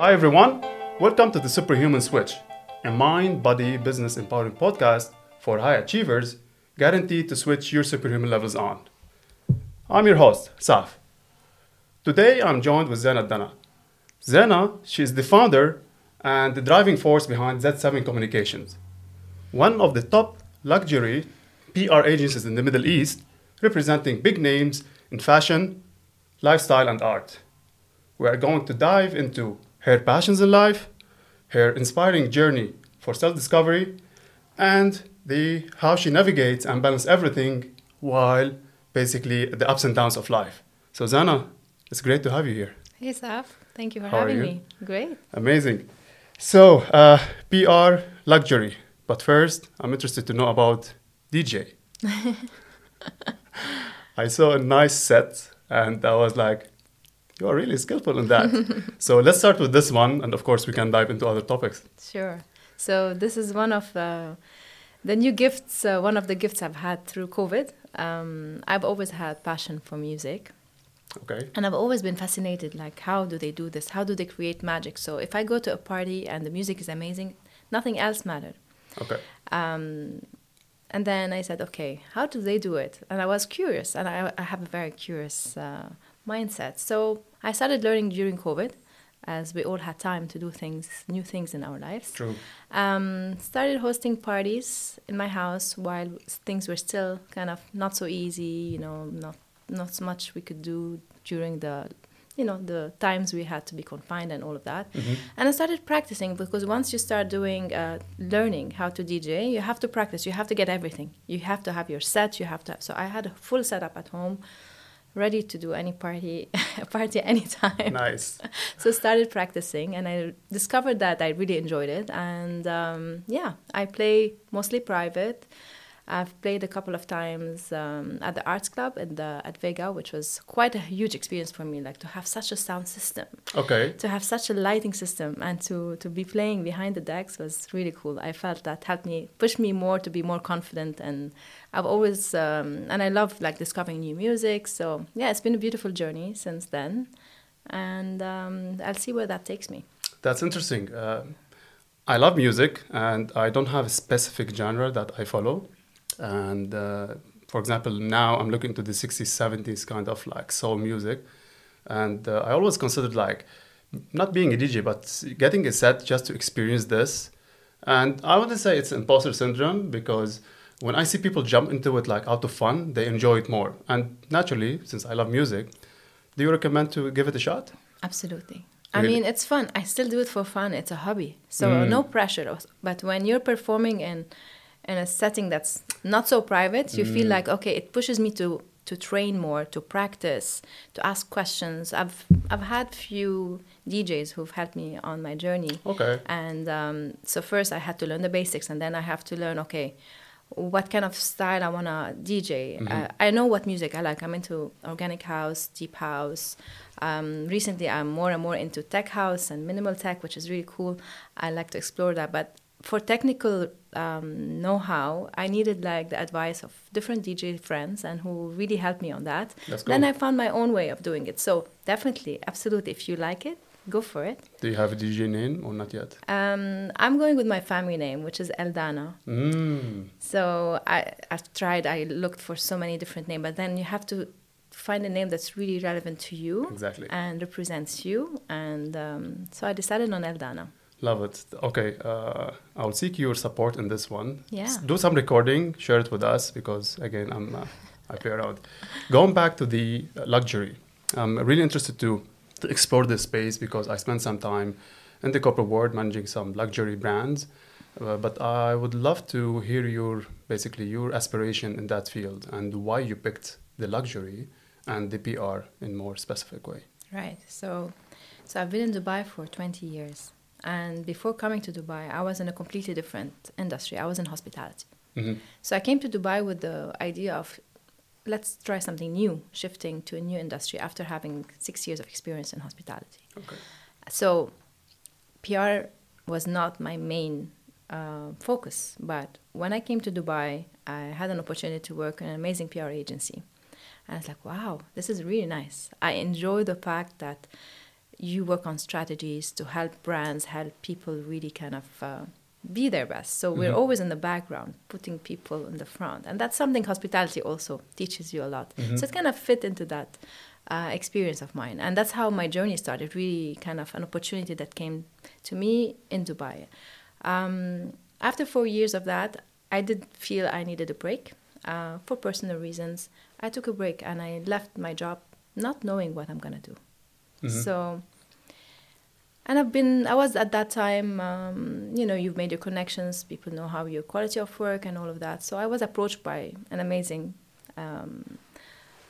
Hi, everyone. Welcome to the Superhuman Switch, a mind body business empowering podcast for high achievers guaranteed to switch your superhuman levels on. I'm your host, Saf. Today, I'm joined with Zeina Dana. Zeina, she is the founder and the driving force behind Z7 Communications, one of the top luxury PR agencies in the Middle East, representing big names in fashion, lifestyle, and art. We are going to dive into her passions in life, her inspiring journey for self-discovery, and the how she navigates and balances everything while basically the ups and downs of life. So Zeina, it's great to have you here. Hey Saf, thank you for How having me. Great. Amazing. So uh, PR luxury, but first I'm interested to know about DJ. I saw a nice set and I was like, you are really skillful in that. so let's start with this one, and of course we can dive into other topics. Sure. So this is one of uh, the new gifts. Uh, one of the gifts I've had through COVID. Um, I've always had passion for music, Okay. and I've always been fascinated. Like, how do they do this? How do they create magic? So if I go to a party and the music is amazing, nothing else mattered. Okay. Um, and then I said, okay, how do they do it? And I was curious, and I, I have a very curious uh, mindset. So I started learning during COVID, as we all had time to do things, new things in our lives. True. Um, started hosting parties in my house while things were still kind of not so easy, you know, not not so much we could do during the, you know, the times we had to be confined and all of that. Mhm. And I started practicing because once you start doing, uh, learning how to DJ, you have to practice. You have to get everything. You have to have your set. You have to. have, so I had a full setup at home, ready to do any party, party anytime. Nice. so started practicing, and I discovered that I really enjoyed it. And um, yeah, I play mostly private. I've played a couple of times um, at the arts club at the at Vega, which was quite a huge experience for me. Like to have such a sound system Okay. to have such a lighting system and to, to be playing behind the decks was really cool. I felt that helped me push me more to be more confident and I've always um, and I love like discovering new music. So yeah, it's been a beautiful journey since then, and um, I'll see where that takes me. That's interesting. Uh, I love music, and I don't have a specific genre that I follow. And uh, for example, now I'm looking to the 60s, 70s kind of like soul music, and uh, I always considered like not being a DJ, but getting a set just to experience this. And I wouldn't say it's imposter syndrome because when I see people jump into it like out of fun, they enjoy it more. And naturally, since I love music, do you recommend to give it a shot? Absolutely. I Really? mean, it's fun. I still do it for fun. It's a hobby. So Mm. no pressure. But when you're performing in in a setting that's not so private, you feel Mm. like okay, it pushes me to to train more, to practice, to ask questions. I've I've had few DJs who've helped me on my journey. Okay. And um, so first I had to learn the basics, and then I have to learn okay, what kind of style I wanna DJ. Mhm. Uh, I know what music I like. I'm into organic house, deep house. Um, recently, I'm more and more into tech house and minimal tech, which is really cool. I like to explore that, but for technical um, know-how, I needed like the advice of different DJ friends and who really helped me on that. Then I found my own way of doing it. So definitely, absolutely, if you like it, go for it. Do you have a DJ name or not yet? Um, I'm going with my family name, which is Eldana. Mm. So I, I've tried, I looked for so many different names, but then you have to find a name that's really relevant to you Exactly. and represents you. And um, so I decided on Eldana. Love it. Okay, uh, I'll seek your support in this one. Yeah. S- Do some recording, share it with us because again, I'm uh, I play around. Going back to the luxury, I'm really interested to to explore this space because I spent some time in the corporate world managing some luxury brands. Uh, but I would love to hear your basically your aspiration in that field and why you picked the luxury and the PR in more specific way. Right. So, so I've been in Dubai for 20 years. And before coming to Dubai, I was in a completely different industry. I was in hospitality. hmm So I came to Dubai with the idea of let's try something new, shifting to a new industry after having six years of experience in hospitality. Okay. So PR was not my main uh, focus, but when I came to Dubai, I had an opportunity to work in an amazing PR agency. And I was like, wow, this is really nice. I enjoy the fact that you work on strategies to help brands, help people really kind of uh, be their best. So we're Mhm. always in the background, putting people in the front, and that's something hospitality also teaches you a lot. Mhm. So it kind of fit into that uh, experience of mine, and that's how my journey started. Really, kind of an opportunity that came to me in Dubai. Um, after four years of that, I did feel I needed a break uh, for personal reasons. I took a break and I left my job, not knowing what I'm gonna do. Mhm. So, and I've been, I was at that time, um, you know, you've made your connections, people know how your quality of work and all of that. So I was approached by an amazing, um,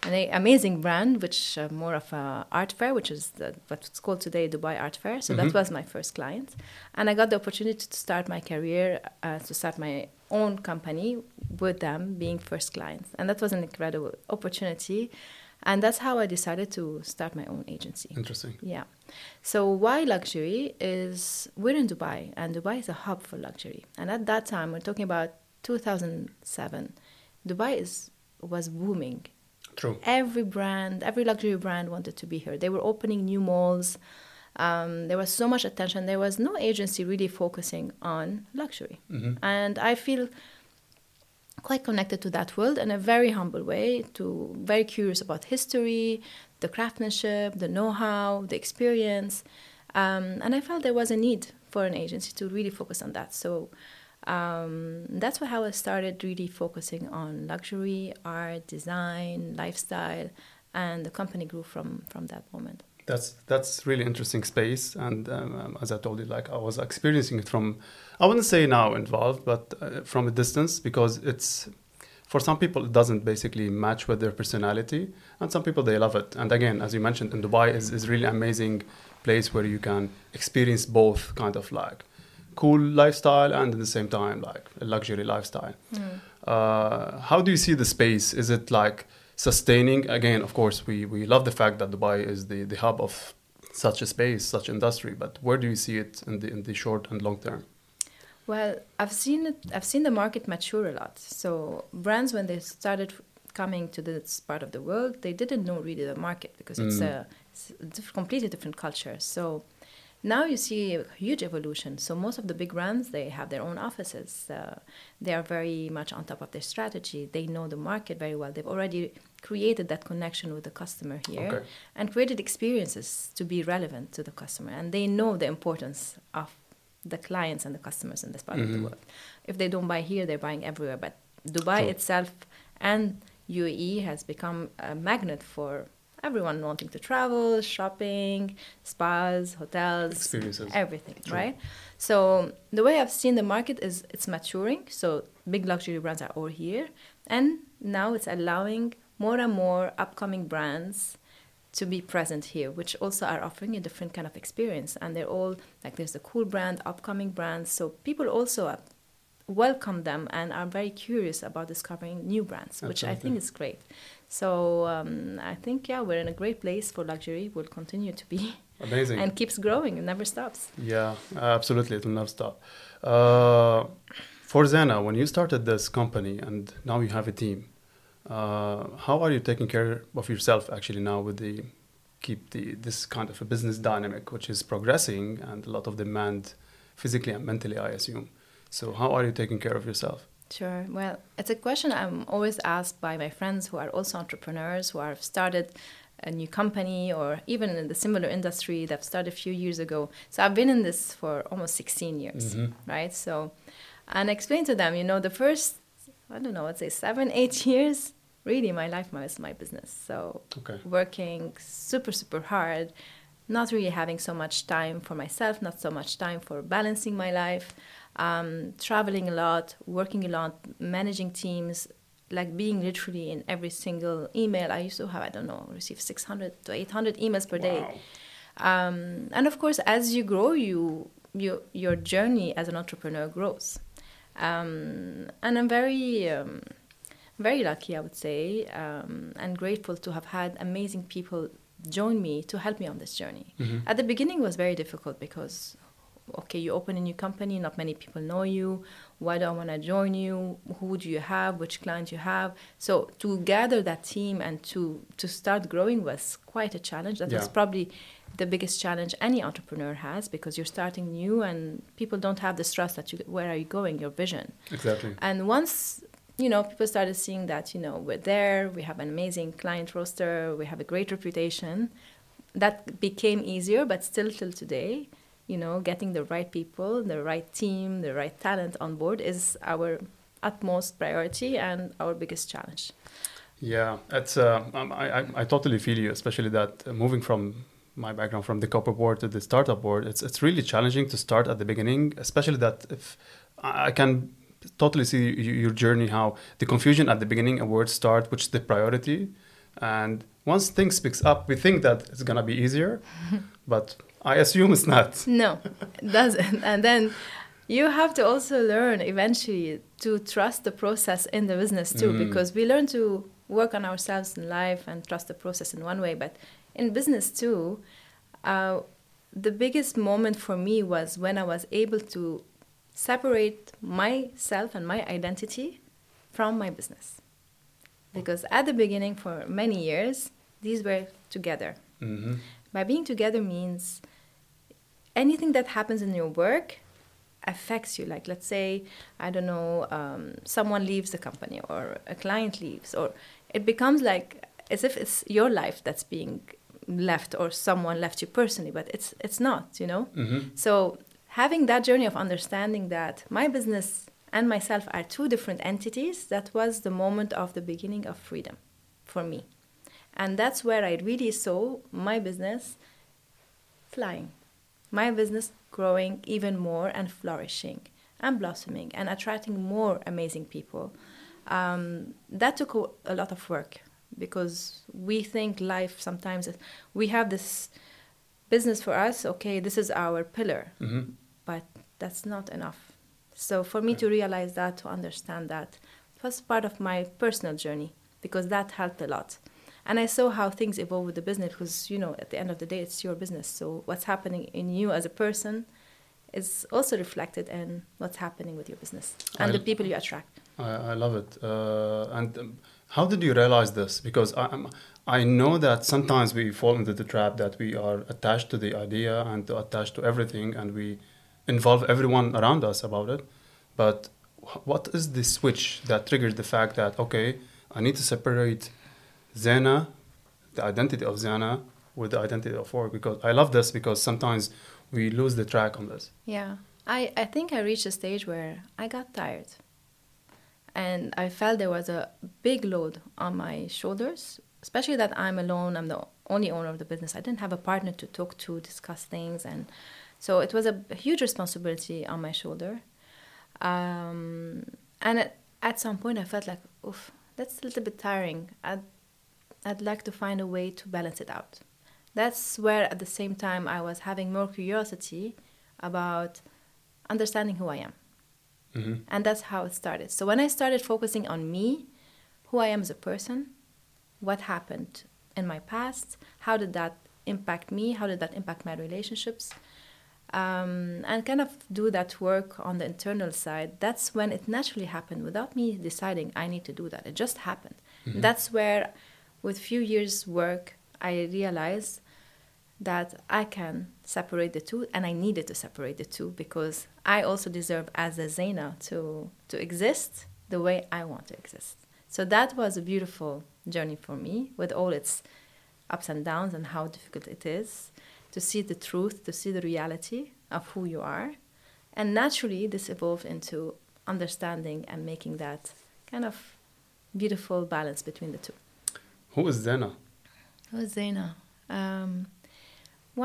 an a- amazing brand, which uh, more of a art fair, which is the, what's called today Dubai Art Fair. So Mhm. that was my first client, and I got the opportunity to start my career, uh, to start my own company with them being first clients, and that was an incredible opportunity, and that's how I decided to start my own agency. Interesting. Yeah. So why luxury is we're in Dubai and Dubai is a hub for luxury. And at that time we're talking about 2007. Dubai is was booming. True. Every brand, every luxury brand wanted to be here. They were opening new malls. Um, there was so much attention. There was no agency really focusing on luxury. hmm And I feel quite connected to that world in a very humble way, to very curious about history, the craftsmanship, the know-how, the experience. Um, and I felt there was a need for an agency to really focus on that. So um, that's how I started really focusing on luxury, art, design, lifestyle, and the company grew from, from that moment. That's that's really interesting space, and um, um, as I told you, like I was experiencing it from, I wouldn't say now involved, but uh, from a distance because it's, for some people it doesn't basically match with their personality, and some people they love it. And again, as you mentioned, in Dubai is is really amazing place where you can experience both kind of like cool lifestyle and at the same time like a luxury lifestyle. Uh, how do you see the space? Is it like sustaining? Again, of course, we, we love the fact that Dubai is the, the hub of such a space, such industry. But where do you see it in the in the short and long term? Well, I've seen it. I've seen the market mature a lot. So brands, when they started coming to this part of the world, they didn't know really the market because it's Mm. a, it's a diff- completely different culture. So now you see a huge evolution. So most of the big brands they have their own offices. Uh, they are very much on top of their strategy. They know the market very well. They've already created that connection with the customer here Okay. and created experiences to be relevant to the customer. And they know the importance of the clients and the customers in this part of the Mhm. world. If they don't buy here, they're buying everywhere. But Dubai itself and UAE has become a magnet for everyone wanting to travel, shopping, spas, hotels, Experiences. everything, right? So the way I've seen the market is it's maturing. So big luxury brands are all here, and now it's allowing more and more upcoming brands to be present here, which also are offering a different kind of experience. And they're all like there's a cool brand, upcoming brands. So people also welcome them and are very curious about discovering new brands, which I think is great. So um, I think yeah, we're in a great place for luxury. We'll continue to be Amazing. and keeps growing. It never stops. yeah, absolutely. It will never stop. Uh, for Zeina, when you started this company and now you have a team, uh, how are you taking care of yourself actually now with the keep the this kind of a business dynamic which is progressing and a lot of demand physically and mentally, I assume. So how are you taking care of yourself? Sure. Well, it's a question I'm always asked by my friends who are also entrepreneurs who have started a new company or even in the similar industry that started a few years ago. So I've been in this for almost 16 years, Mhm. right? So, and I explain to them, you know, the first, I don't know, let's say seven, eight years, really my life was my business. So Okay. working super, super hard, not really having so much time for myself, not so much time for balancing my life, um, traveling a lot, working a lot, managing teams, like being literally in every single email. I used to have, I don't know, receive 600 to 800 emails per day. Um, and of course, as you grow, you, you your journey as an entrepreneur grows. Um, and I'm very, um, very lucky, I would say, um, and grateful to have had amazing people join me to help me on this journey. Mhm. At the beginning, it was very difficult because okay, you open a new company, not many people know you. Why do I want to join you? Who do you have? Which client you have? So to gather that team and to to start growing was quite a challenge. That Yeah. was probably the biggest challenge any entrepreneur has because you're starting new and people don't have this trust that you where are you going, your vision. Exactly. And once you know people started seeing that you know we're there, we have an amazing client roster, we have a great reputation, that became easier. But still, till today, you know, getting the right people, the right team, the right talent on board is our utmost priority and our biggest challenge. Yeah, it's uh, um, I, I I totally feel you, especially that uh, moving from my background from the corporate board to the startup board, it's it's really challenging to start at the beginning, especially that if I can totally see your journey how the confusion at the beginning and where to start, which is the priority, and once things picks up, we think that it's gonna be easier, but I assume it's not. No, it doesn't. And then you have to also learn eventually to trust the process in the business too, Mm. because we learn to work on ourselves in life and trust the process in one way, but in business too. Uh, the biggest moment for me was when I was able to separate myself and my identity from my business. Because at the beginning, for many years, these were together. hmm By being together means anything that happens in your work affects you. Like, let's say, I don't know, um, someone leaves the company or a client leaves, or it becomes like as if it's your life that's being left or someone left you personally, but it's it's not, you know. hmm So having that journey of understanding that my business and myself are two different entities, that was the moment of the beginning of freedom for me. And that's where I really saw my business flying, my business growing even more and flourishing and blossoming and attracting more amazing people. Um, that took a, lot of work because we think life sometimes, we have this business for us, okay, this is our pillar, hmm but that's not enough. So for me to realize that, to understand that, it was part of my personal journey because that helped a lot. And I saw how things evolve with the business because, you know, at the end of the day, it's your business. So what's happening in you as a person is also reflected in what's happening with your business and I- the people you attract. I, I love it. Uh, and um, how did you realize this? Because I, I'm, I know that sometimes we fall into the trap that we are attached to the idea and attached to everything, and we involve everyone around us about it. But what is the switch that triggers the fact that okay, I need to separate Zeina, the identity of Zeina, with the identity of work? Because I love this because sometimes we lose the track on this. Yeah. I, I think I reached a stage where I got tired. And I felt there was a big load on my shoulders, especially that I'm alone. I'm the only owner of the business. I didn't have a partner to talk to, discuss things. And so it was a huge responsibility on my shoulder. Um, and at, at some point, I felt like, oof, that's a little bit tiring. I'd, I'd like to find a way to balance it out. That's where, at the same time, I was having more curiosity about understanding who I am. hmm And that's how it started. So when I started focusing on me, who I am as a person, what happened in my past, how did that impact me, how did that impact my relationships, um, and kind of do that work on the internal side, that's when it naturally happened without me deciding I need to do that. It just happened. Mhm. That's where, with few years' work, I realized that I can separate the two, and I needed to separate the two because I also deserve, as a Zeina, to to exist the way I want to exist. So that was a beautiful journey for me, with all its ups and downs and how difficult it is to see the truth, to see the reality of who you are, and naturally this evolved into understanding and making that kind of beautiful balance between the two. Who is Zeina? Who is Zeina? Um,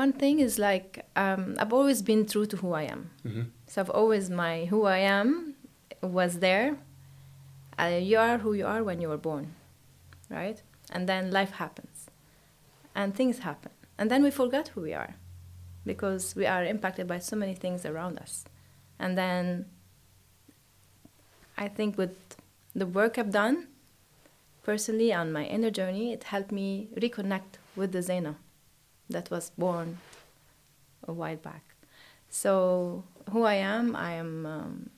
one thing is like um, I've always been true to who I am. hmm So I've always my who I am was there. Uh, you are who you are when you were born, right? And then life happens, and things happen, and then we forget who we are, because we are impacted by so many things around us, and then I think with the work I've done personally on my inner journey, it helped me reconnect with the Zeina that was born a while back. So, who I am, I am um,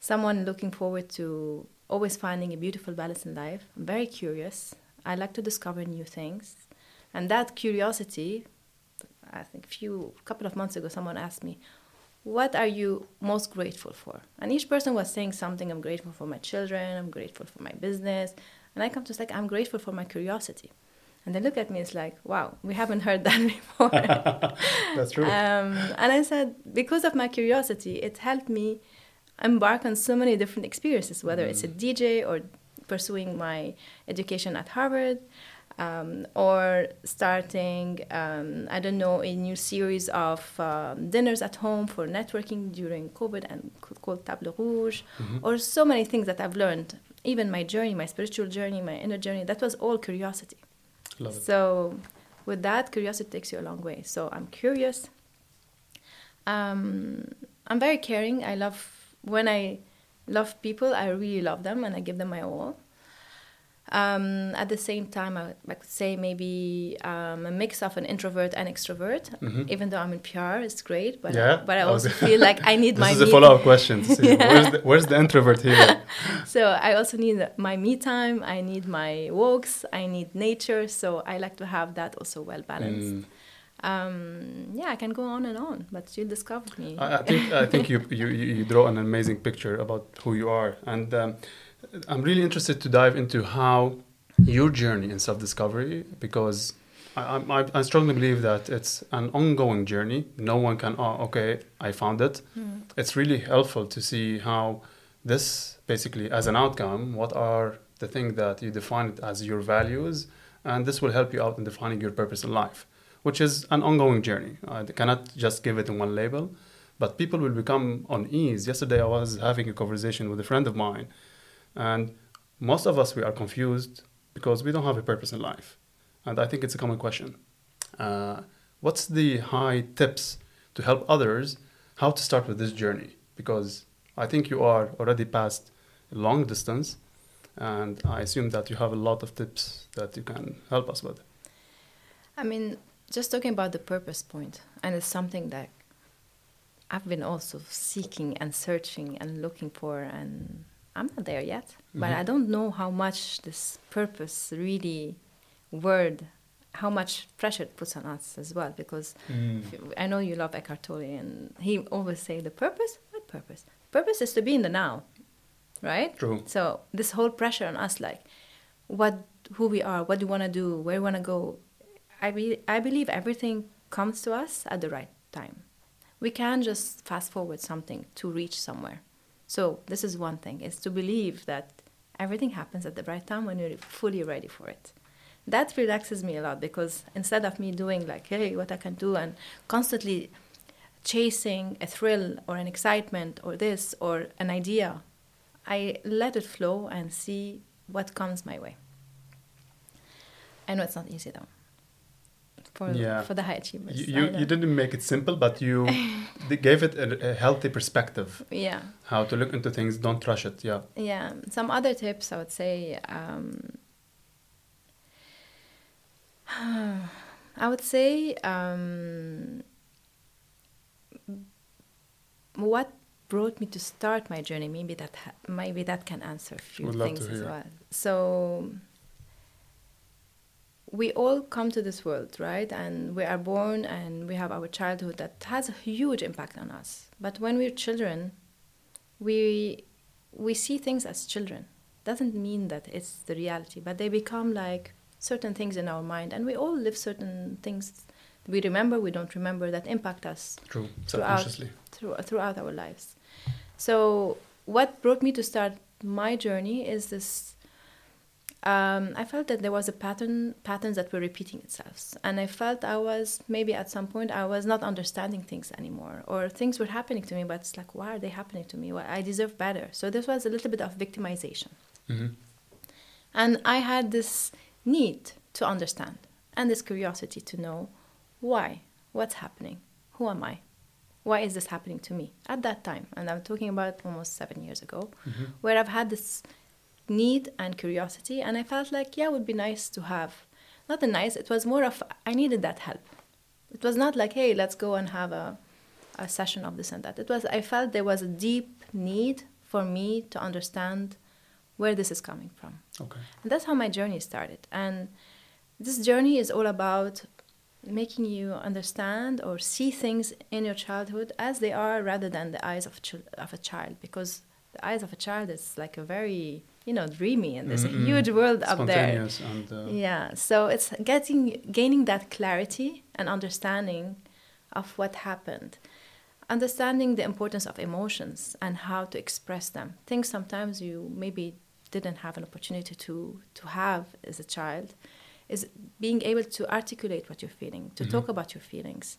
someone looking forward to always finding a beautiful balance in life. I'm very curious. I like to discover new things. And that curiosity, I think a few couple of months ago someone asked me, "What are you most grateful for?" And each person was saying something. I'm grateful for my children. I'm grateful for my business. And I come to like, I'm grateful for my curiosity. And they look at me, it's like, wow, we haven't heard that before. That's true. Um, and I said, because of my curiosity, it helped me embark on so many different experiences, whether mm. it's a mm. DJ or pursuing my education at Harvard. Um, or starting, um, I don't know, a new series of um, dinners at home for networking during COVID and called Table Rouge, mm-hmm. or so many things that I've learned. Even my journey, my spiritual journey, my inner journey, that was all curiosity. Love it. So, with that, curiosity takes you a long way. So, I'm curious. Um, I'm very caring. I love when I love people, I really love them and I give them my all. Um, at the same time, I, I could say maybe um, a mix of an introvert and extrovert. Mm-hmm. Even though I'm in PR, it's great, but yeah, I, but I also feel like I need this my. This is a follow-up question. yeah. where's, the, where's the introvert here? so I also need my me time. I need my walks. I need nature. So I like to have that also well balanced. Mm. Um, yeah, I can go on and on, but you discovered me. I, I think I think you, you you draw an amazing picture about who you are, and um, I'm really interested to dive into how your journey in self discovery because I, I, I, strongly believe that it's an ongoing journey. No one can, oh, okay, I found it. Mm. It's really helpful to see how this basically, as an outcome, what are the things that you define it as your values, and this will help you out in defining your purpose in life, which is an ongoing journey. I cannot just give it in one label, but people will become unease. Yesterday, I was having a conversation with a friend of mine and most of us, we are confused because we don't have a purpose in life. And I think it's a common question. Uh, what's the high tips to help others how to start with this journey? Because I think you are already past a long distance, and I assume that you have a lot of tips that you can help us with. I mean, just talking about the purpose point, and it's something that I've been also seeking and searching and looking for and I'm not there yet, mm-hmm. but I don't know how much this purpose really word, how much pressure it puts on us as well. Because mm. I know you love Eckhart Tolle, and he always say the purpose. What purpose? Purpose is to be in the now, right? True. So this whole pressure on us, like, what, who we are, what do you want to do, where we want to go. I be, I believe everything comes to us at the right time. We can't just fast forward something to reach somewhere. So this is one thing: is to believe that everything happens at the right time when you're fully ready for it. That relaxes me a lot because instead of me doing like, hey, what I can do, and constantly chasing a thrill or an excitement or this or an idea, I let it flow and see what comes my way. I know it's not easy though for yeah. for the high achievers. You you, you, didn't make it simple, but you gave it a, a, healthy perspective. Yeah. How to look into things. Don't rush it. Yeah. Yeah. Some other tips I would say. Um, I would say um, what brought me to start my journey. Maybe that maybe that can answer a few Would things as well. So we all come to this world, right? And we are born and we have our childhood that has a huge impact on us. But when we're children, we we see things as children. Doesn't mean that it's the reality, but they become like certain things in our mind, and we all live certain things. We remember, we don't remember that impact us. True, throughout, through, throughout our lives. So, what brought me to start my journey is this um, I felt that there was a pattern patterns that were repeating itself, and I felt I was maybe at some point I was not understanding things anymore, or things were happening to me, but it's like why are they happening to me? Well, I deserve better. So this was a little bit of victimization, mm-hmm. and I had this need to understand and this curiosity to know why, what's happening, who am I, why is this happening to me at that time, and I'm talking about almost seven years ago, mm-hmm. where I've had this need and curiosity and i felt like yeah it would be nice to have not a nice it was more of i needed that help it was not like hey let's go and have a a session of this and that. It was I felt there was a deep need for me to understand where this is coming from. Okay. And that's how my journey started. And this journey is all about making you understand or see things in your childhood as they are rather than the eyes of, of a child because the eyes of a child is like a very you know dreamy and there's Mhm. a huge world up there. And uh, yeah so it's getting gaining that clarity and understanding of what happened. Understanding the importance of emotions and how to express them. Things sometimes you maybe didn't have an opportunity to to have as a child is being able to articulate what you're feeling to talk about your feelings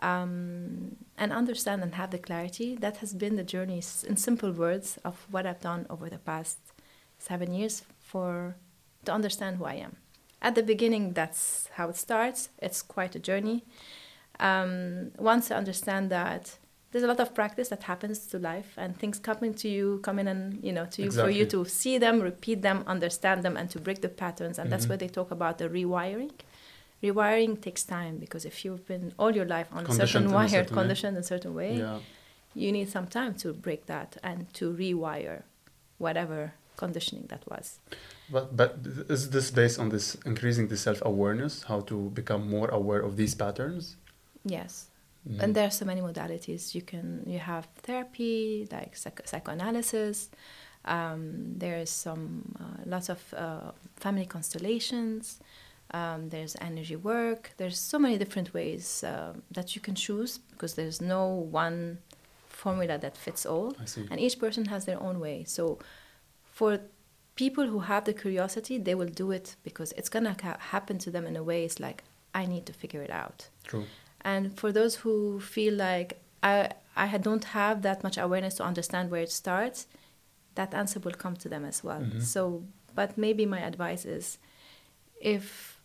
um, and understand and have the clarity. That has been the journey in simple words of what i've done over the past seven years for to understand who i am at the beginning that's how it starts it's quite a journey um, once I understand that there's a lot of practice that happens to life and things coming to you come in and you know to you for you to see them repeat them understand them and to break the patterns and that's Mhm. where they talk about the rewiring rewiring takes time because if you've been all your life on a certain in a wired certain way. conditioned in a certain way yeah. you need some time to break that and to rewire whatever conditioning that was. But but is this based on this increasing the self awareness, how to become more aware of these patterns? yes. Mhm. and there are so many modalities. You can you have therapy like psych- psychoanalysis. Um, there's some uh, lots of uh, family constellations. Um, there's energy work. There's so many different ways uh, that you can choose because there's no one formula that fits all. I see. and each person has their own way. So for people who have the curiosity they will do it because it's gonna ca- happen to them in a way it's like i need to figure it out True. and for those who feel like I, I don't have that much awareness to understand where it starts, that answer will come to them as well. Mhm. So, but maybe my advice is if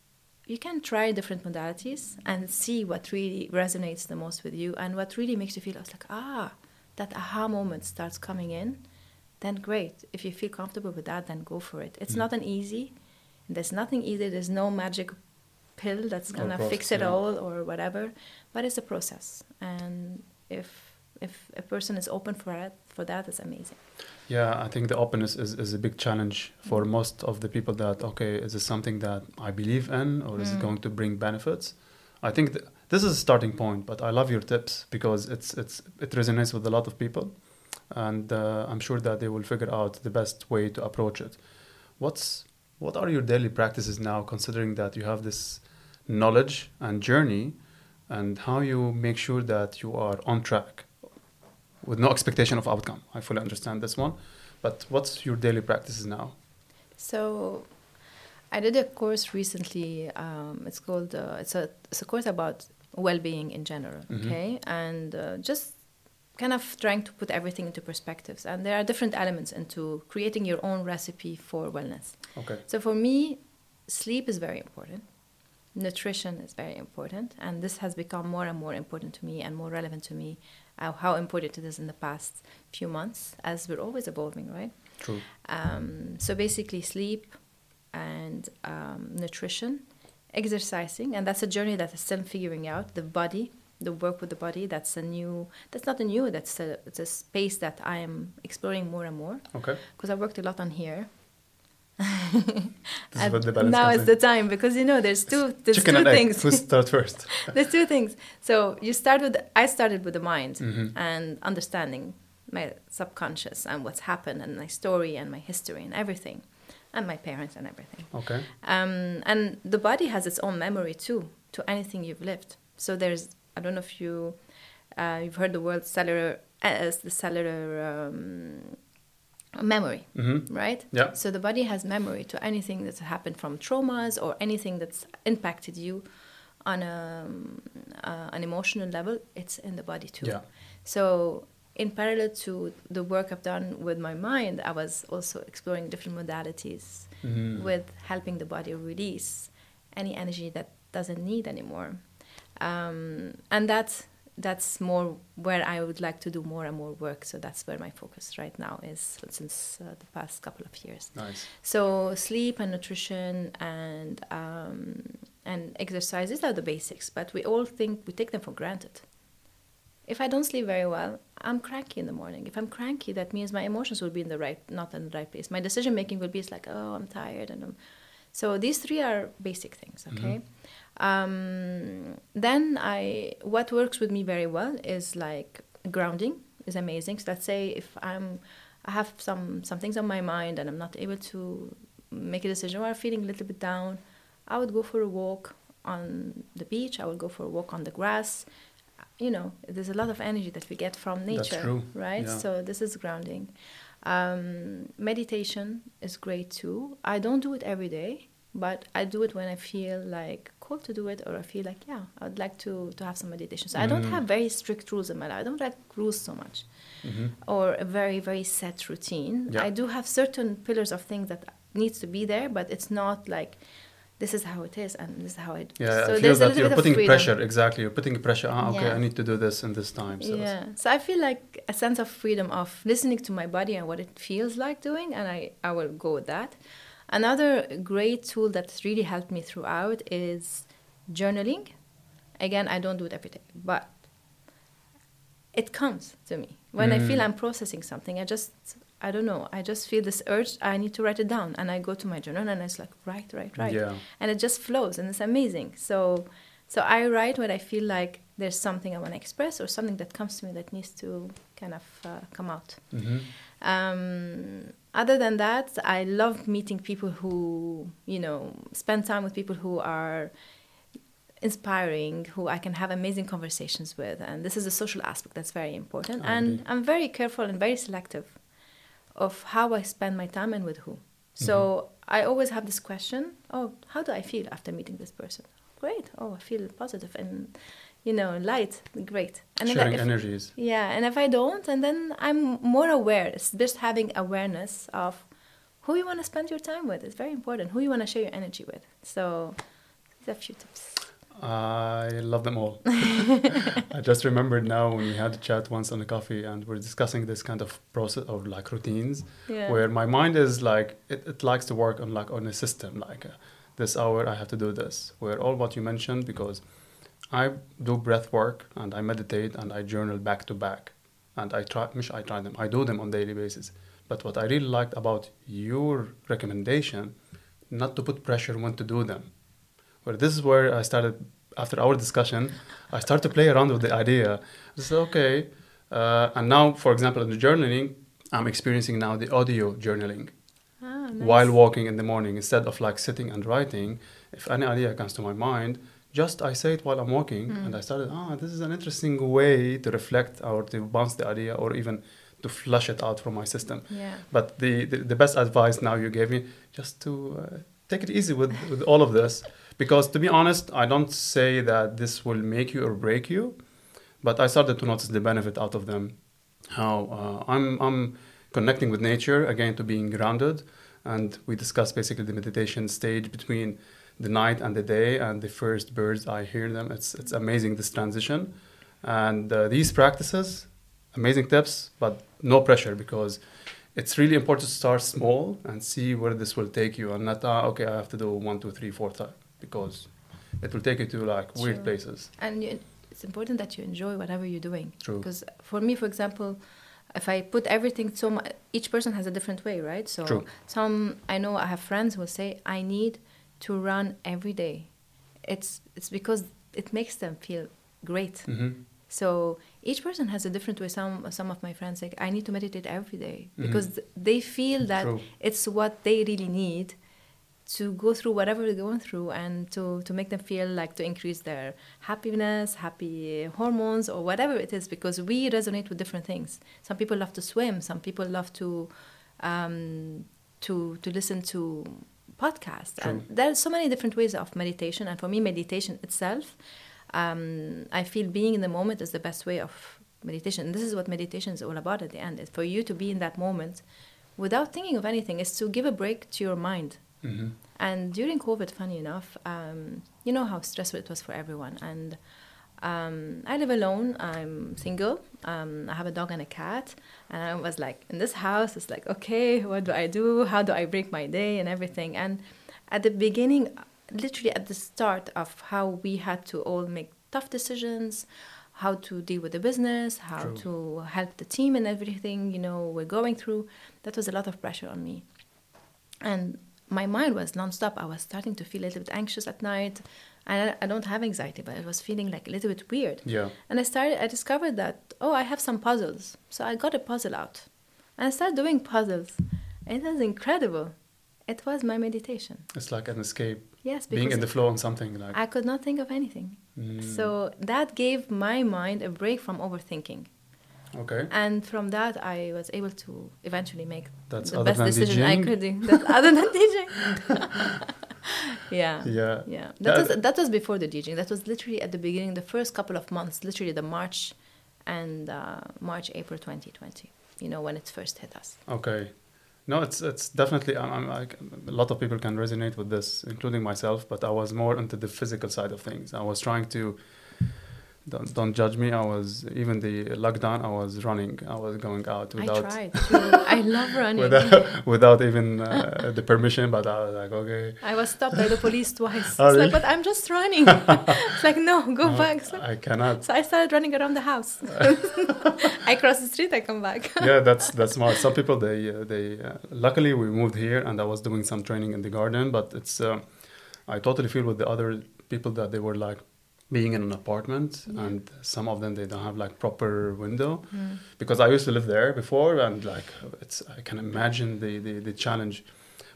you can try different modalities and see what really resonates the most with you and what really makes you feel it's like, ah, that aha moment starts coming in, then great. If you feel comfortable with that, then go for it. It's Mm. not an easy, there's nothing easy, there's no magic pill that's gonna fix it yeah. all or whatever but it's a process and if if a person is open for it for that it's amazing Yeah, I think the openness is, is a big challenge for most of the people that, okay, is this something that I believe in or is it Mm. going to bring benefits? I think th- this is a starting point, but I love your tips because it's, it's, it resonates with a lot of people. And uh, I'm sure that they will figure out the best way to approach it. What's, what are your daily practices now, considering that you have this knowledge and journey, and how you make sure that you are on track with no expectation of outcome. I fully understand this one. But what's your daily practices now? so i did a course recently um, it's called uh, it's a it's a course about well-being in general Mhm. okay and uh, just kind of trying to put everything into perspectives and there are different elements into creating your own recipe for wellness Okay. So for me, sleep is very important. Nutrition is very important, and this has become more and more important to me and more relevant to me. Uh, how important it is in the past few months, as we're always evolving, right? True. Um, so basically, sleep and um, nutrition, exercising, and that's a journey that is still figuring out. The body, the work with the body, that's a new. That's not a new. That's a it's a space that I am exploring more and more Okay. because I worked a lot on here. This is what the balance now is in. the time because you know there's two there's Chicken two things. Who start first? there's two things. So you start with I started with the mind Mhm. and understanding my subconscious and what's happened and my story and my history and everything, and my parents and everything. Okay. Um, and the body has its own memory too to anything you've lived. So there's I don't know if you uh, you've heard the word cellular as the cellular um, memory Mm-hmm. right? Yeah. So the body has memory to anything that's happened from traumas or anything that's impacted you on a, uh, an emotional level. It's in the body too. Yeah. So in parallel to the work I've done with my mind, I was also exploring different modalities Mhm. with helping the body release any energy that doesn't need anymore. Um, and that's that's more where I would like to do more and more work. So that's where my focus right now is since uh, the past couple of years. Nice. So sleep and nutrition and um, and exercise these are the basics, but we all think we take them for granted. If I don't sleep very well, I'm cranky in the morning. If I'm cranky, that means my emotions will be in the right, not in the right place. My decision making will be it's like, oh, I'm tired, and I'm. So these three are basic things. Okay. Um, then I, what works with me very well is like grounding is amazing. So let's say if I'm, I have some some things on my mind and I'm not able to make a decision or I'm feeling a little bit down, I would go for a walk on the beach. I would go for a walk on the grass. You know, there's a lot of energy that we get from nature, true. right? Yeah. So this is grounding. Um, meditation is great too. I don't do it every day, but I do it when I feel like called to do it or I feel like, yeah, I'd like to, to have some meditation. So I don't Mm. have very strict rules in my life. I don't like rules so much Mhm. or a very, very set routine. Yeah. I do have certain pillars of things that needs to be there, but it's not like this is how it is and this is how I do. Yeah, so I feel there's that you're putting pressure. Exactly, you're putting pressure. Ah, okay, Yeah. I need to do this in this time. So yeah. So I feel like a sense of freedom of listening to my body and what it feels like doing, and I, I will go with that. Another great tool that's really helped me throughout is journaling. Again, I don't do it every day, but it comes to me. When I feel Mm. I'm processing something, I just, I don't know, I just feel this urge, I need to write it down. And I go to my journal and it's like, write, write, write Yeah. and it just flows and it's amazing so so i write when i feel like there's something i want to express or something that comes to me that needs to kind of uh, come out hmm um, other than that i love meeting people who you know spend time with people who are inspiring who i can have amazing conversations with and this is a social aspect that's very important I and agree. i'm very careful and very selective of how i spend my time and with who mm-hmm. so I always have this question: Oh, how do I feel after meeting this person? Great. Oh, I feel positive and you know light. Great. And Sharing if- energies. yeah, and if I don't, and then I'm more aware. It's just having awareness of who you want to spend your time with. It's very important. Who you want to share your energy with. So, these a few tips. I love them all. I just remembered now when we had a chat once on a coffee and we're discussing this kind of process of like routines Yeah. where my mind is like it, it likes to work on like on a system like uh, this hour I have to do this where all what you mentioned because I do breath work and I meditate and I journal back to back. And I try I try them. I do them on daily basis. But what I really liked about your recommendation not to put pressure when to do them. Where this is where I started after our discussion I started to play around with the idea. I said okay uh, and now for example in the journaling I'm experiencing now the audio journaling. Ah, while walking in the morning instead of like sitting and writing if any idea comes to my mind just i say it while i'm walking Mm. and i started ah this is an interesting way to reflect or to bounce the idea or even to flush it out from my system Yeah. but the, the, the best advice now you gave me just to uh, take it easy with, with all of this because to be honest i don't say that this will make you or break you but i started to notice the benefit out of them how uh, i'm i'm connecting with nature again to being grounded and we discussed basically the meditation stage between the night and the day and the first birds i hear them it's it's amazing this transition and uh, these practices amazing tips but no pressure because it's really important to start small and see where this will take you and not ah, okay i have to do one two three four times because it will take you to like weird places And you, it's important that you enjoy whatever you're doing. True. Because for me, for example, if I put everything so much, each person has a different way, right? So True. some I know I have friends who will say I need to run every day. It's it's because it makes them feel great. hmm So each person has a different way. Some some of my friends like I need to meditate every day Mhm. because th- they feel that True. it's what they really need to go through whatever they're going through and to, to make them feel like to increase their happiness, happy hormones, or whatever it is, because we resonate with different things. Some people love to swim, some people love to um, to to listen to podcasts. And there are so many different ways of meditation, and for me, meditation itself, um, I feel being in the moment is the best way of meditation. And this is what meditation is all about at the end. Is for you to be in that moment without thinking of anything, is to give a break to your mind. hmm And during COVID, funny enough, um, you know how stressful it was for everyone. And um, I live alone. I'm single. Um, I have a dog and a cat. And I was like, in this house, it's like, okay, what do I do? How do I break my day and everything? And at the beginning, literally at the start of how we had to all make tough decisions, how to deal with the business, how True. to help the team and everything, you know, we're going through. That was a lot of pressure on me. And my mind was nonstop. I was starting to feel a little bit anxious at night. And I, I don't have anxiety, but I was feeling like a little bit weird. Yeah. And I started, I discovered that, oh, I have some puzzles. So I got a puzzle out. And I started doing puzzles. It was incredible. It was my meditation. It's like an escape. Yes, Being in the flow on something like. I could not think of anything. Mm, So that gave my mind a break from overthinking. okay. And from that, I was able to eventually make That's the best decision I could do. That's other than DJing. yeah. Yeah. Yeah, that was that was before the DJing. That was literally at the beginning, the first couple of months, literally the March and uh, March, April 2020. You know when it first hit us. Okay. No, it's it's definitely. I'm, I'm like a lot of people can resonate with this, including myself. But I was more into the physical side of things. I was trying to. Don't, don't judge me. I was even the lockdown. I was running. I was going out without. I tried. too. I love running. without, without even uh, the permission. But I was like, okay. I was stopped by the police twice. Oh, it's really? like, but I'm just running. it's like, no, go No, back. Like- I cannot. so I started running around the house. I cross the street, I come back. yeah, that's that's smart. Some people they uh, they uh, luckily we moved here and I was doing some training in the garden, but it's uh, I totally feel with the other people that they were like being in an apartment Yeah. and some of them they don't have like proper window Mm. because I used to live there before and like it's I can imagine the the, the challenge.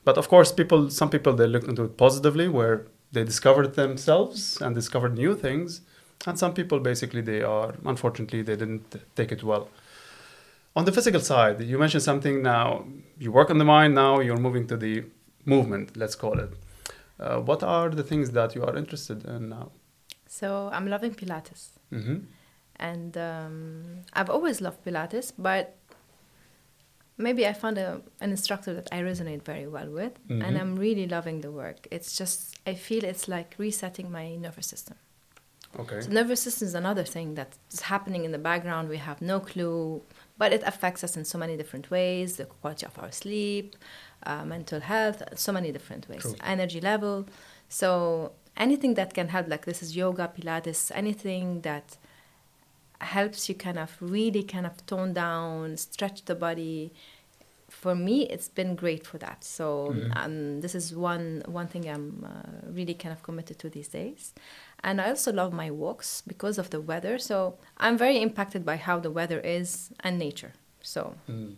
But of course, people some people they looked into it positively where they discovered themselves and discovered new things, and some people basically they are unfortunately they didn't take it well. On the physical side, you mentioned something now. You work on the mind now. You're moving to the movement. Let's call it. Uh, what are the things that you are interested in now? So I'm loving Pilates. hmm And um, I've always loved Pilates, but maybe I found a, an instructor that I resonate very well with, Mhm. and I'm really loving the work. It's just, I feel it's like resetting my nervous system. Okay. So nervous system is another thing that's happening in the background. We have no clue, but it affects us in so many different ways: the quality of our sleep, uh, mental health, so many different ways, True. energy level. So anything that can help, like this is yoga, Pilates, anything that helps you kind of really kind of tone down, stretch the body. For me, it's been great for that. So Mhm. um, this is one one thing I'm uh, really kind of committed to these days. And I also love my walks because of the weather. So I'm very impacted by how the weather is and nature. So Mm.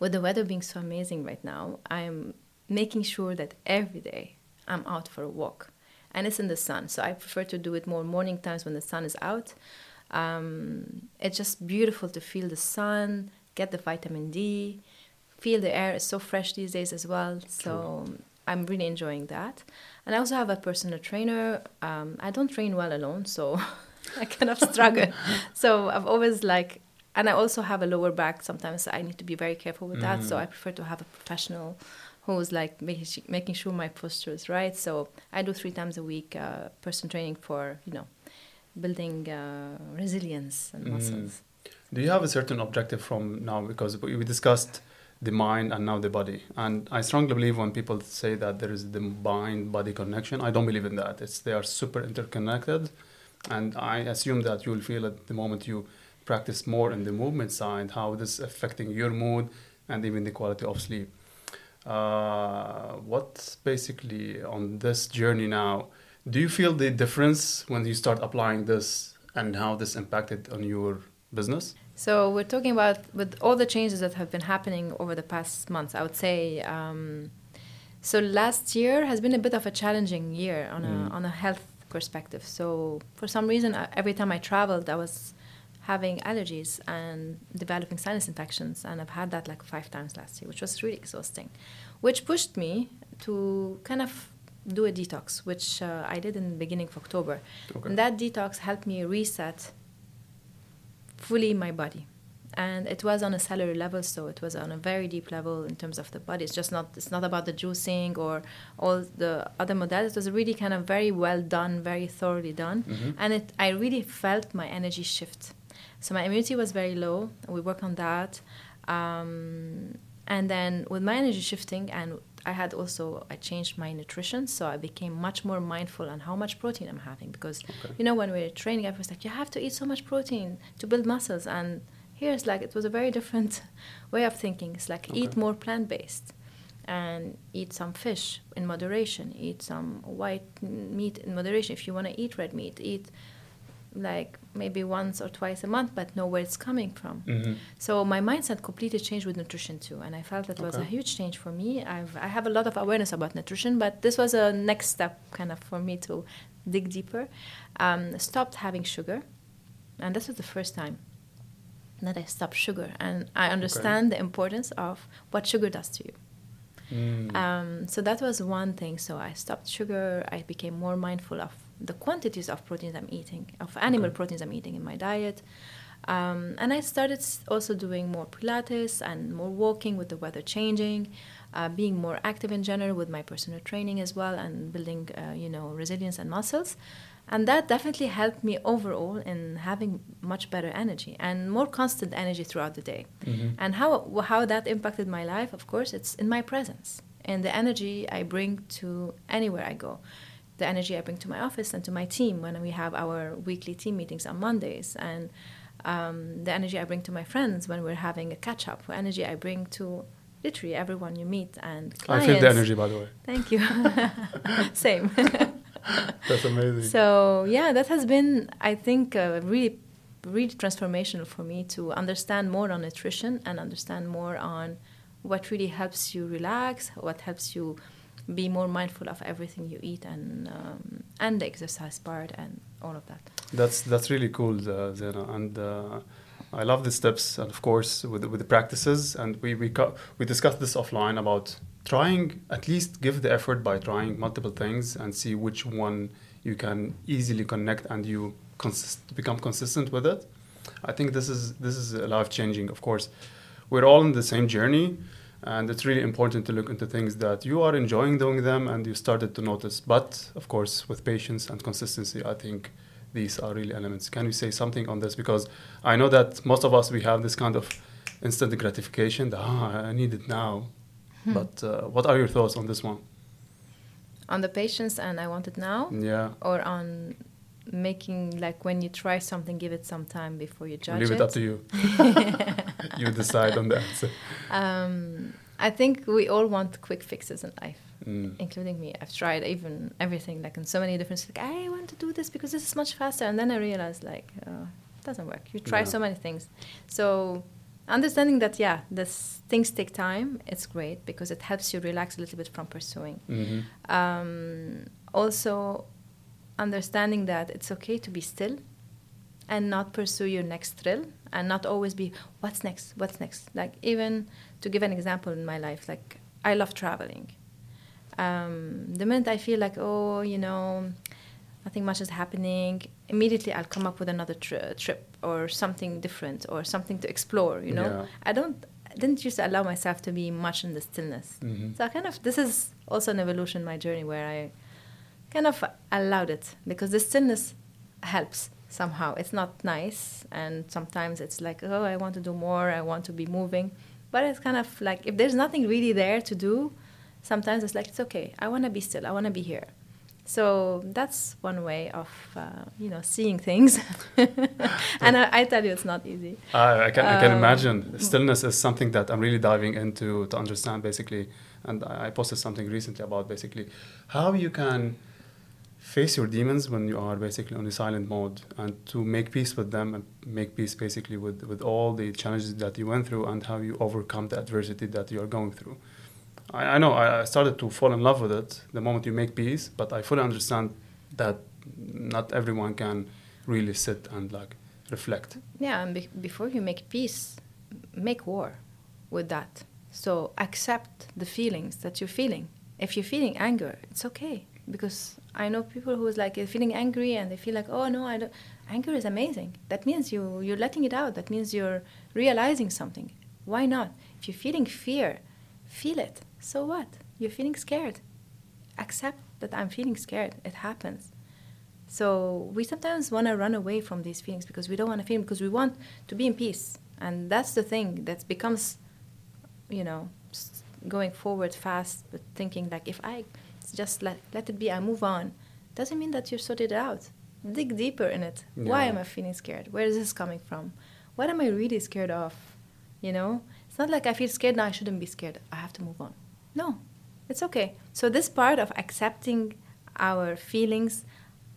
with the weather being so amazing right now, I'm making sure that every day I'm out for a walk. And it's in the sun. So I prefer to do it more morning times when the sun is out. Um, it's just beautiful to feel the sun, get the vitamin D, feel the air is so fresh these days as well. So I'm really enjoying that. And I also have a personal trainer. Um, I don't train well alone, so I kind of struggle. so I've always like, and I also have a lower back. Sometimes I need to be very careful with that. So Mm. I prefer to have a professional who's like making making sure my posture is right. So I do three times a week uh, person training for you know building uh, resilience and Mm. muscles. Do you have a certain objective from now? Because we discussed the mind and now the body. And I strongly believe when people say that there is the mind body connection, I don't believe in that. It's they are super interconnected. And I assume that you will feel at the moment you practice more in the movement side, how this affecting your mood and even the quality of sleep. Uh, what's basically on this journey now? Do you feel the difference when you start applying this and how this impacted on your business? So we're talking about with all the changes that have been happening over the past months. I would say. Um, so last year has been a bit of a challenging year on a Mm. on a health perspective. So for some reason, every time I traveled, I was having allergies and developing sinus infections, and I've had that like five times last year, which was really exhausting, which pushed me to kind of do a detox, which uh, I did in the beginning of October. Okay. And that detox helped me reset fully my body. And it was on a cellular level, so it was on a very deep level in terms of the body. It's just not it's not about the juicing or all the other modalities. It was really kind of very well done, very thoroughly done. Mhm. And it I really felt my energy shift. So my immunity was very low. We work on that. Um, and then with my energy shifting and I had also I changed my nutrition, so I became much more mindful on how much protein I'm having because Okay. you know when we're training, everyone's like you have to eat so much protein to build muscles, and here's like it was a very different way of thinking. It's like eat more plant based and eat some fish in moderation, eat some white meat in moderation. If you want to eat red meat, eat like maybe once or twice a month, but know where it's coming from. hmm So my mindset completely changed with nutrition too, and I felt that was a huge change for me. I've I have a lot of awareness about nutrition, but this was a next step kind of for me to dig deeper. Um, stopped having sugar, and this was the first time that I stopped sugar, and I understand the importance of what sugar does to you. Mm. Um, so that was one thing. So I stopped sugar. I became more mindful of the quantities of proteins I'm eating, of animal Okay. proteins I'm eating in my diet. Um, and I started also doing more Pilates and more walking with the weather changing, uh, being more active in general with my personal training as well, and building, uh, you know, resilience and muscles. And that definitely helped me overall in having much better energy and more constant energy throughout the day. Mhm. And how how that impacted my life, of course, it's in my presence and the energy I bring to anywhere I go. The energy I bring to my office and to my team when we have our weekly team meetings on Mondays, and um, the energy I bring to my friends when we're having a catch up. The energy I bring to literally everyone you meet and clients. I feel the energy, by the way. Thank you. Same. That's amazing. So yeah, that has been, I think, uh, really, really transformational for me to understand more on nutrition and understand more on what really helps you relax, what helps you be more mindful of everything you eat, and um, and the exercise part and all of that. That's that's really cool, uh, Zeina, and uh, I love the steps, and of course with with the practices. And we we we discussed this offline about trying at least give the effort by trying multiple things and see which one you can easily connect and you consist- become consistent with it. I think this is this is a life changing. Of course, we're all in the same journey. And it's really important to look into things that you are enjoying doing them and you started to notice. But of course, with patience and consistency, I think these are really elements. Can you say something on this? Because I know that most of us we have this kind of instant gratification. That, ah, I need it now. Hmm. But uh, what are your thoughts on this one? On the patience, and I want it now, Yeah, or on making like when you try something, give it some time before you judge it. leave it up to you. you decide on the answer. Um, I think we all want quick fixes in life. Mm. including me. I've tried even everything, like in so many different. Like I want to do this because this is much faster, and then I realized like uh, it doesn't work. You try so many things, so understanding that yeah, this things take time. It's great because it helps you relax a little bit from pursuing. hmm Um, also, understanding that it's okay to be still and not pursue your next thrill and not always be what's next? What's next? Like even to give an example in my life like i love traveling. Um, the minute i feel like oh you know nothing much is happening immediately i'll come up with another tri- trip or something different or something to explore you know? Yeah. i don't I didn't used to allow myself to be much in the stillness. Hmm so I kind of this is also an evolution in my journey where I kind of allowed it because the stillness helps somehow. It's not nice and sometimes it's like, oh, I want to do more, I want to be moving. But it's kind of like if there's nothing really there to do, sometimes it's like it's okay. I want to be still. I want to be here. So that's one way of uh, you know seeing things, and I, I tell you it's not easy. I, I can, I can Um, imagine. Stillness is something that I'm really diving into to understand basically. And I posted something recently about basically how you can face your demons when you are basically on a silent mode and to make peace with them and make peace basically with, with all the challenges that you went through and how you overcome the adversity that you are going through. I, I know I started to fall in love with it the moment you make peace, but I fully understand that not everyone can really sit and like reflect. Yeah, and be- before you make peace, make war with that. So accept the feelings that you're feeling. If you're feeling anger, it's okay because I know people who's like uh, feeling angry and they feel like, oh no, I don't. Anger is amazing. That means you you're letting it out. That means you're realizing something. Why not? If you're feeling fear, feel it. So what? You're feeling scared. Accept that I'm feeling scared. It happens. So we sometimes want to run away from these feelings because we don't want to feel because we want to be in peace, and that's the thing that becomes, you know, going forward fast, but thinking like if I just let let it be, I move on, doesn't mean that you're sorted out. Dig deeper in it. Why am I feeling scared? Where is this coming from? What am I really scared of? You know, it's not like I feel scared now. I shouldn't be scared. I have to move on. No, it's okay. So this part of accepting our feelings,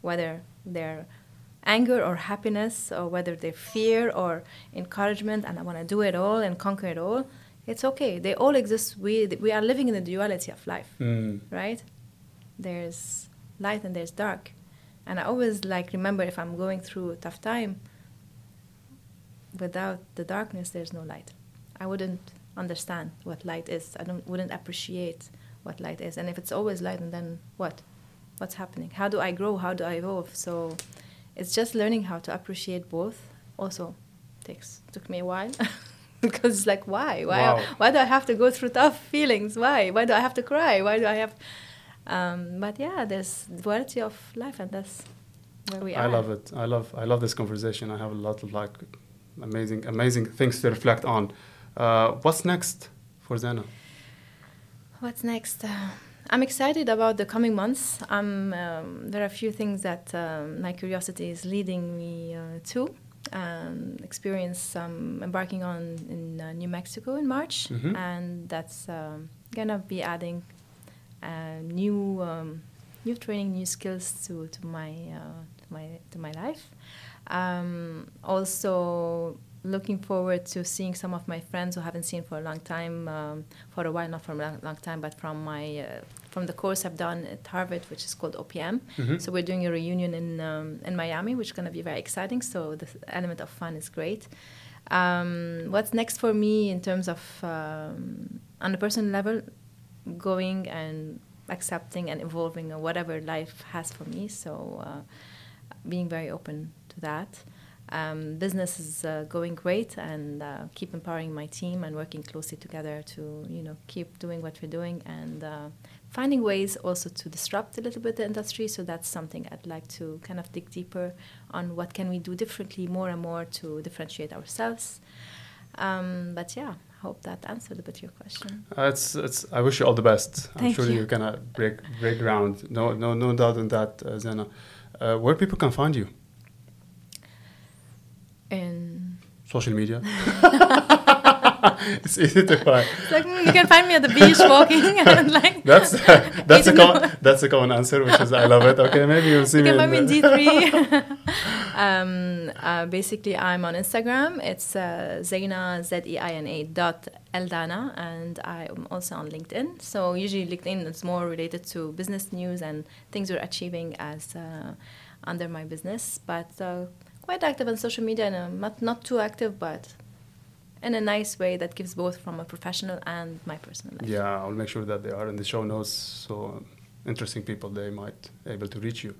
whether they're anger or happiness, or whether they're fear or encouragement, and I want to do it all and conquer it all, it's okay. They all exist. We we are living in the duality of life, Mm. right? There's light and there's dark, and I always like remember if I'm going through a tough time. Without the darkness, there's no light. I wouldn't understand what light is. I don't wouldn't appreciate what light is. And if it's always light, and then what? What's happening? How do I grow? How do I evolve? So it's just learning how to appreciate both. Also, takes took me a while because it's like why why Wow. why do I have to go through tough feelings? Why why do I have to cry? Why do I have? Um, but yeah, there's duality of life, and that's where we I are. I love it. I love I love this conversation. I have a lot of like amazing amazing things to reflect on. Uh, what's next for Zeina? What's next? Uh, I'm excited about the coming months. I'm, um, there are a few things that um, my curiosity is leading me uh, to. Um, experience I'm embarking on in uh, New Mexico in March, Mhm. and that's um, gonna be adding new um, new training, new skills to to my uh, to my to my life. Um, also looking forward to seeing some of my friends who haven't seen for a long time, um, for a while, not for a long, long time, but from my uh, from the course I've done at Harvard, which is called OPM. Mhm. So we're doing a reunion in um, in Miami, which is going to be very exciting. So the element of fun is great. Um, what's next for me in terms of um, on a personal level, going and accepting and evolving or whatever life has for me. So uh, being very open to that. Um, business is uh, going great, and uh, keep empowering my team and working closely together to you know keep doing what we're doing and uh, finding ways also to disrupt a little bit the industry. So that's something I'd like to kind of dig deeper on. What can we do differently, more and more to differentiate ourselves? Um, but yeah, hope that answered a bit your question. Uh, it's it's. I wish you all the best. I'm sure you. you're gonna break break ground. No no no doubt in that, uh, Zeina. Uh, where people can find you? In Social media. it's easy to find. it's like mm, you can find me at the beach walking and like That's that's a common that's a common answer, which is I love it. Okay, maybe you'll see You me. can find me in D3. Um, uh, basically, I'm on Instagram. It's uh, Zeina, Z E I N A dot Eldana, and I'm also on LinkedIn. So, usually, LinkedIn is more related to business news and things we're achieving as uh, under my business. But uh, quite active on social media, and uh, not, not too active, but in a nice way that gives both from a professional and my personal life. Yeah, I'll make sure that they are in the show notes, so interesting people they might able to reach you.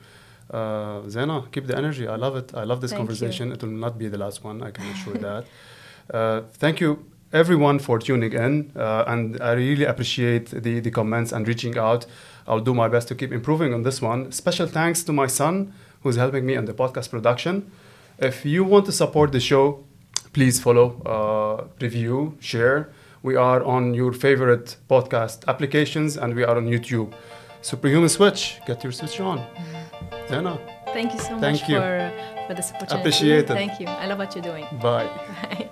Uh, Zeina, keep the energy. I love it. I love this Thank you. conversation. It will not be the last one. I can assure that. Uh, thank you everyone for tuning in, uh, and I really appreciate the the comments and reaching out. I'll do my best to keep improving on this one. Special thanks to my son who's helping me on the podcast production. If you want to support the show, please follow, uh, review, share. We are on your favorite podcast applications and we are on YouTube. Superhuman Switch, get your switch on. Zeina, Thank you so Thank much you. for, for this opportunity. Appreciate it. Thank you. I love what you're doing. bye. Bye.